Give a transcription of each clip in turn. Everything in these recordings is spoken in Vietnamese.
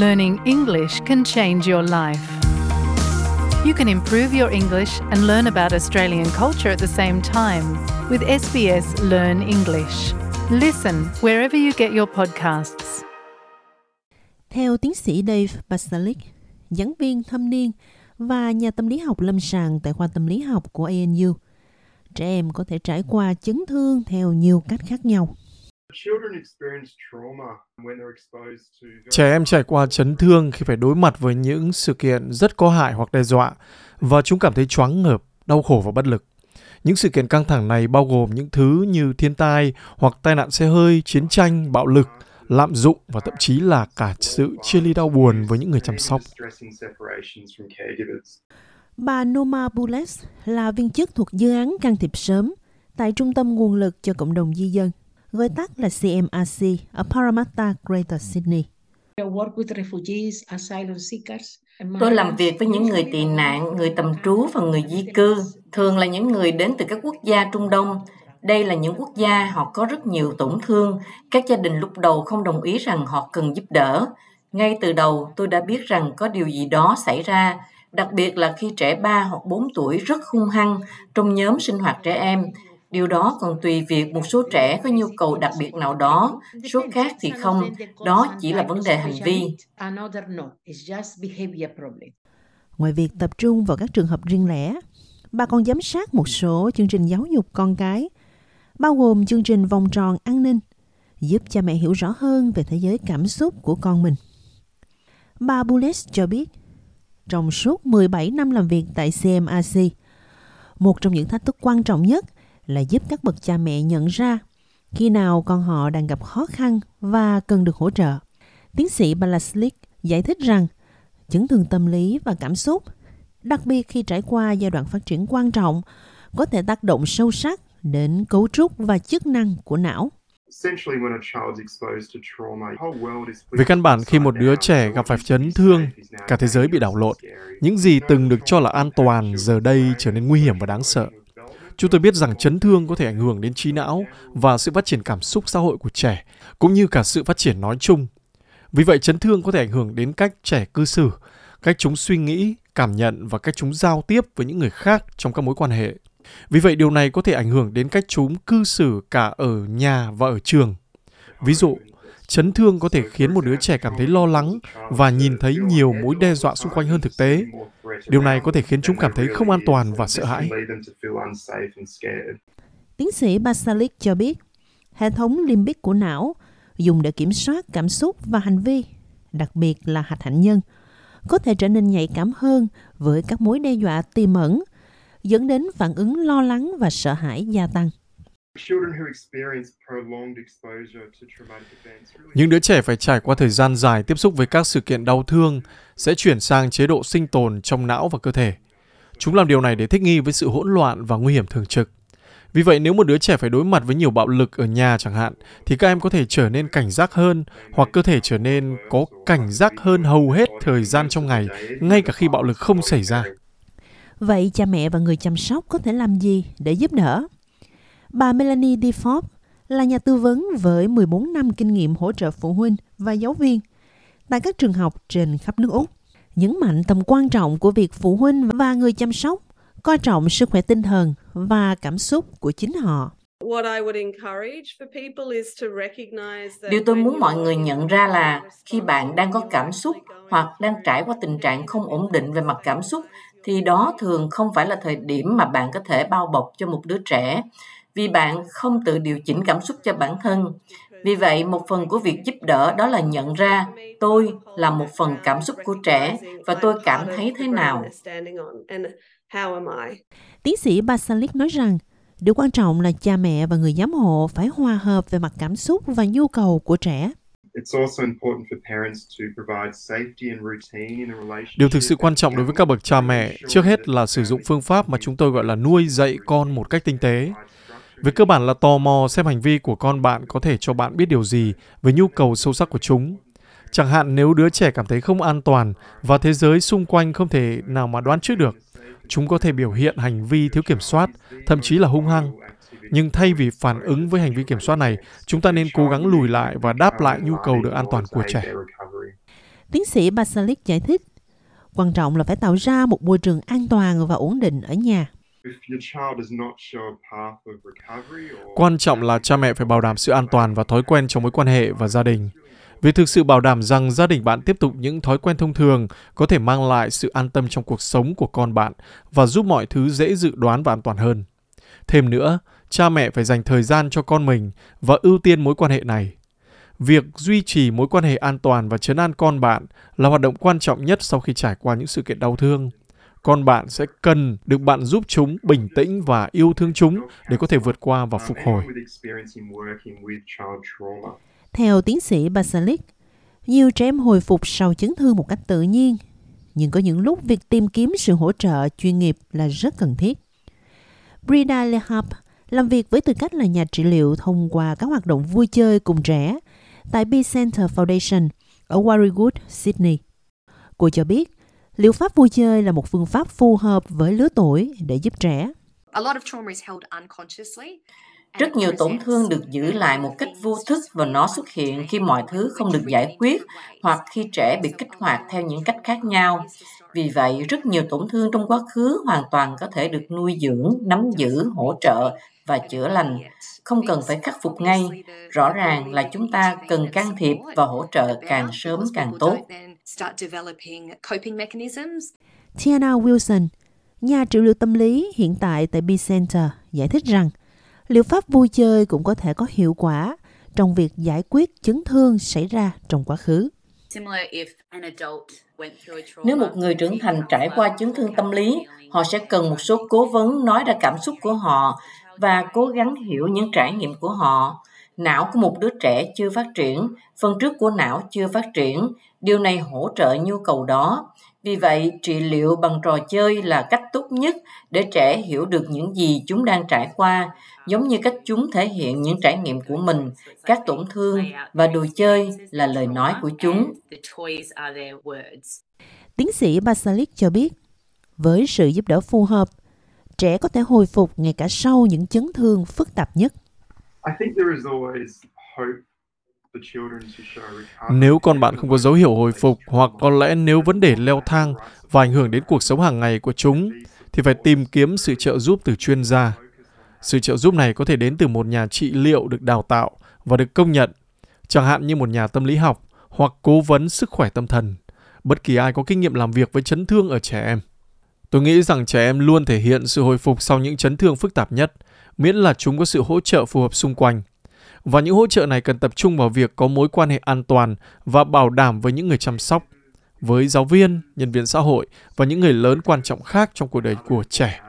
learning English can change your life. You can improve your English and learn about Australian culture at the same time with SBS Learn English. Listen wherever you get your podcasts. Theo tiến sĩ Dave Basalik, giảng viên thâm niên và nhà tâm lý học lâm sàng tại khoa tâm lý học của ANU, trẻ em có thể trải qua chấn thương theo nhiều cách khác nhau. Trẻ em trải qua chấn thương khi phải đối mặt với những sự kiện rất có hại hoặc đe dọa và chúng cảm thấy choáng ngợp, đau khổ và bất lực. Những sự kiện căng thẳng này bao gồm những thứ như thiên tai hoặc tai nạn xe hơi, chiến tranh, bạo lực, lạm dụng và thậm chí là cả sự chia ly đau buồn với những người chăm sóc. Bà Noma Bules là viên chức thuộc dự án can thiệp sớm tại Trung tâm Nguồn lực cho Cộng đồng Di dân, gọi tắt là CMRC ở Parramatta, Greater Sydney. Tôi làm việc với những người tị nạn, người tầm trú và người di cư, thường là những người đến từ các quốc gia Trung Đông. Đây là những quốc gia họ có rất nhiều tổn thương. Các gia đình lúc đầu không đồng ý rằng họ cần giúp đỡ. Ngay từ đầu, tôi đã biết rằng có điều gì đó xảy ra, đặc biệt là khi trẻ 3 hoặc 4 tuổi rất hung hăng trong nhóm sinh hoạt trẻ em. Điều đó còn tùy việc một số trẻ có nhu cầu đặc biệt nào đó, số khác thì không. Đó chỉ là vấn đề hành vi. Ngoài việc tập trung vào các trường hợp riêng lẻ, bà còn giám sát một số chương trình giáo dục con cái, bao gồm chương trình vòng tròn an ninh, giúp cha mẹ hiểu rõ hơn về thế giới cảm xúc của con mình. Bà Bulles cho biết, trong suốt 17 năm làm việc tại CMRC, một trong những thách thức quan trọng nhất là giúp các bậc cha mẹ nhận ra khi nào con họ đang gặp khó khăn và cần được hỗ trợ. Tiến sĩ Balaslik giải thích rằng chấn thương tâm lý và cảm xúc, đặc biệt khi trải qua giai đoạn phát triển quan trọng, có thể tác động sâu sắc đến cấu trúc và chức năng của não. Về căn bản, khi một đứa trẻ gặp phải chấn thương, cả thế giới bị đảo lộn. Những gì từng được cho là an toàn giờ đây trở nên nguy hiểm và đáng sợ. Chúng tôi biết rằng chấn thương có thể ảnh hưởng đến trí não và sự phát triển cảm xúc xã hội của trẻ, cũng như cả sự phát triển nói chung. Vì vậy, chấn thương có thể ảnh hưởng đến cách trẻ cư xử, cách chúng suy nghĩ, cảm nhận và cách chúng giao tiếp với những người khác trong các mối quan hệ. Vì vậy, điều này có thể ảnh hưởng đến cách chúng cư xử cả ở nhà và ở trường. Ví dụ, chấn thương có thể khiến một đứa trẻ cảm thấy lo lắng và nhìn thấy nhiều mối đe dọa xung quanh hơn thực tế. Điều này có thể khiến chúng cảm thấy không an toàn và sợ hãi. Tiến sĩ Basalik cho biết, hệ thống limbic của não dùng để kiểm soát cảm xúc và hành vi, đặc biệt là hạch hạnh nhân, có thể trở nên nhạy cảm hơn với các mối đe dọa tiềm ẩn, dẫn đến phản ứng lo lắng và sợ hãi gia tăng. Những đứa trẻ phải trải qua thời gian dài tiếp xúc với các sự kiện đau thương sẽ chuyển sang chế độ sinh tồn trong não và cơ thể. Chúng làm điều này để thích nghi với sự hỗn loạn và nguy hiểm thường trực. Vì vậy nếu một đứa trẻ phải đối mặt với nhiều bạo lực ở nhà chẳng hạn thì các em có thể trở nên cảnh giác hơn hoặc cơ thể trở nên có cảnh giác hơn hầu hết thời gian trong ngày ngay cả khi bạo lực không xảy ra. Vậy cha mẹ và người chăm sóc có thể làm gì để giúp đỡ? Bà Melanie DeFord là nhà tư vấn với 14 năm kinh nghiệm hỗ trợ phụ huynh và giáo viên tại các trường học trên khắp nước Úc. Nhấn mạnh tầm quan trọng của việc phụ huynh và người chăm sóc coi trọng sức khỏe tinh thần và cảm xúc của chính họ. Điều tôi muốn mọi người nhận ra là khi bạn đang có cảm xúc hoặc đang trải qua tình trạng không ổn định về mặt cảm xúc thì đó thường không phải là thời điểm mà bạn có thể bao bọc cho một đứa trẻ vì bạn không tự điều chỉnh cảm xúc cho bản thân. Vì vậy, một phần của việc giúp đỡ đó là nhận ra tôi là một phần cảm xúc của trẻ và tôi cảm thấy thế nào. Tiến sĩ Basalik nói rằng, điều quan trọng là cha mẹ và người giám hộ phải hòa hợp về mặt cảm xúc và nhu cầu của trẻ. Điều thực sự quan trọng đối với các bậc cha mẹ trước hết là sử dụng phương pháp mà chúng tôi gọi là nuôi dạy con một cách tinh tế. Về cơ bản là tò mò xem hành vi của con bạn có thể cho bạn biết điều gì về nhu cầu sâu sắc của chúng. Chẳng hạn nếu đứa trẻ cảm thấy không an toàn và thế giới xung quanh không thể nào mà đoán trước được, chúng có thể biểu hiện hành vi thiếu kiểm soát, thậm chí là hung hăng. Nhưng thay vì phản ứng với hành vi kiểm soát này, chúng ta nên cố gắng lùi lại và đáp lại nhu cầu được an toàn của trẻ. Tiến sĩ Basalik giải thích, quan trọng là phải tạo ra một môi trường an toàn và ổn định ở nhà. Quan trọng là cha mẹ phải bảo đảm sự an toàn và thói quen trong mối quan hệ và gia đình. vì thực sự bảo đảm rằng gia đình bạn tiếp tục những thói quen thông thường có thể mang lại sự an tâm trong cuộc sống của con bạn và giúp mọi thứ dễ dự đoán và an toàn hơn. Thêm nữa, cha mẹ phải dành thời gian cho con mình và ưu tiên mối quan hệ này. Việc duy trì mối quan hệ an toàn và chấn an con bạn là hoạt động quan trọng nhất sau khi trải qua những sự kiện đau thương. Con bạn sẽ cần được bạn giúp chúng bình tĩnh và yêu thương chúng để có thể vượt qua và phục hồi. Theo tiến sĩ Basalik, nhiều trẻ em hồi phục sau chấn thương một cách tự nhiên, nhưng có những lúc việc tìm kiếm sự hỗ trợ chuyên nghiệp là rất cần thiết. Brida Lehab làm việc với tư cách là nhà trị liệu thông qua các hoạt động vui chơi cùng trẻ tại B Center Foundation ở Warriewood, Sydney. Cô cho biết, liệu pháp vui chơi là một phương pháp phù hợp với lứa tuổi để giúp trẻ. Rất nhiều tổn thương được giữ lại một cách vô thức và nó xuất hiện khi mọi thứ không được giải quyết hoặc khi trẻ bị kích hoạt theo những cách khác nhau. Vì vậy, rất nhiều tổn thương trong quá khứ hoàn toàn có thể được nuôi dưỡng, nắm giữ, hỗ trợ và chữa lành, không cần phải khắc phục ngay. Rõ ràng là chúng ta cần can thiệp và hỗ trợ càng sớm càng tốt. Tiana Wilson, nhà trị liệu tâm lý hiện tại tại B Center, giải thích rằng liệu pháp vui chơi cũng có thể có hiệu quả trong việc giải quyết chấn thương xảy ra trong quá khứ. Nếu một người trưởng thành trải qua chấn thương tâm lý, họ sẽ cần một số cố vấn nói ra cảm xúc của họ và cố gắng hiểu những trải nghiệm của họ. Não của một đứa trẻ chưa phát triển, phần trước của não chưa phát triển, điều này hỗ trợ nhu cầu đó. Vì vậy, trị liệu bằng trò chơi là cách tốt nhất để trẻ hiểu được những gì chúng đang trải qua, giống như cách chúng thể hiện những trải nghiệm của mình, các tổn thương và đồ chơi là lời nói của chúng. Tiến sĩ Basalik cho biết, với sự giúp đỡ phù hợp, trẻ có thể hồi phục ngay cả sau những chấn thương phức tạp nhất. Nếu con bạn không có dấu hiệu hồi phục hoặc có lẽ nếu vấn đề leo thang và ảnh hưởng đến cuộc sống hàng ngày của chúng, thì phải tìm kiếm sự trợ giúp từ chuyên gia. Sự trợ giúp này có thể đến từ một nhà trị liệu được đào tạo và được công nhận, chẳng hạn như một nhà tâm lý học hoặc cố vấn sức khỏe tâm thần, bất kỳ ai có kinh nghiệm làm việc với chấn thương ở trẻ em. Tôi nghĩ rằng trẻ em luôn thể hiện sự hồi phục sau những chấn thương phức tạp nhất, miễn là chúng có sự hỗ trợ phù hợp xung quanh. Và những hỗ trợ này cần tập trung vào việc có mối quan hệ an toàn và bảo đảm với những người chăm sóc, với giáo viên, nhân viên xã hội và những người lớn quan trọng khác trong cuộc đời của trẻ.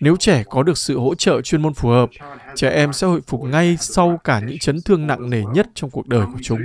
Nếu trẻ có được sự hỗ trợ chuyên môn phù hợp, trẻ em sẽ hồi phục ngay sau cả những chấn thương nặng nề nhất trong cuộc đời của chúng.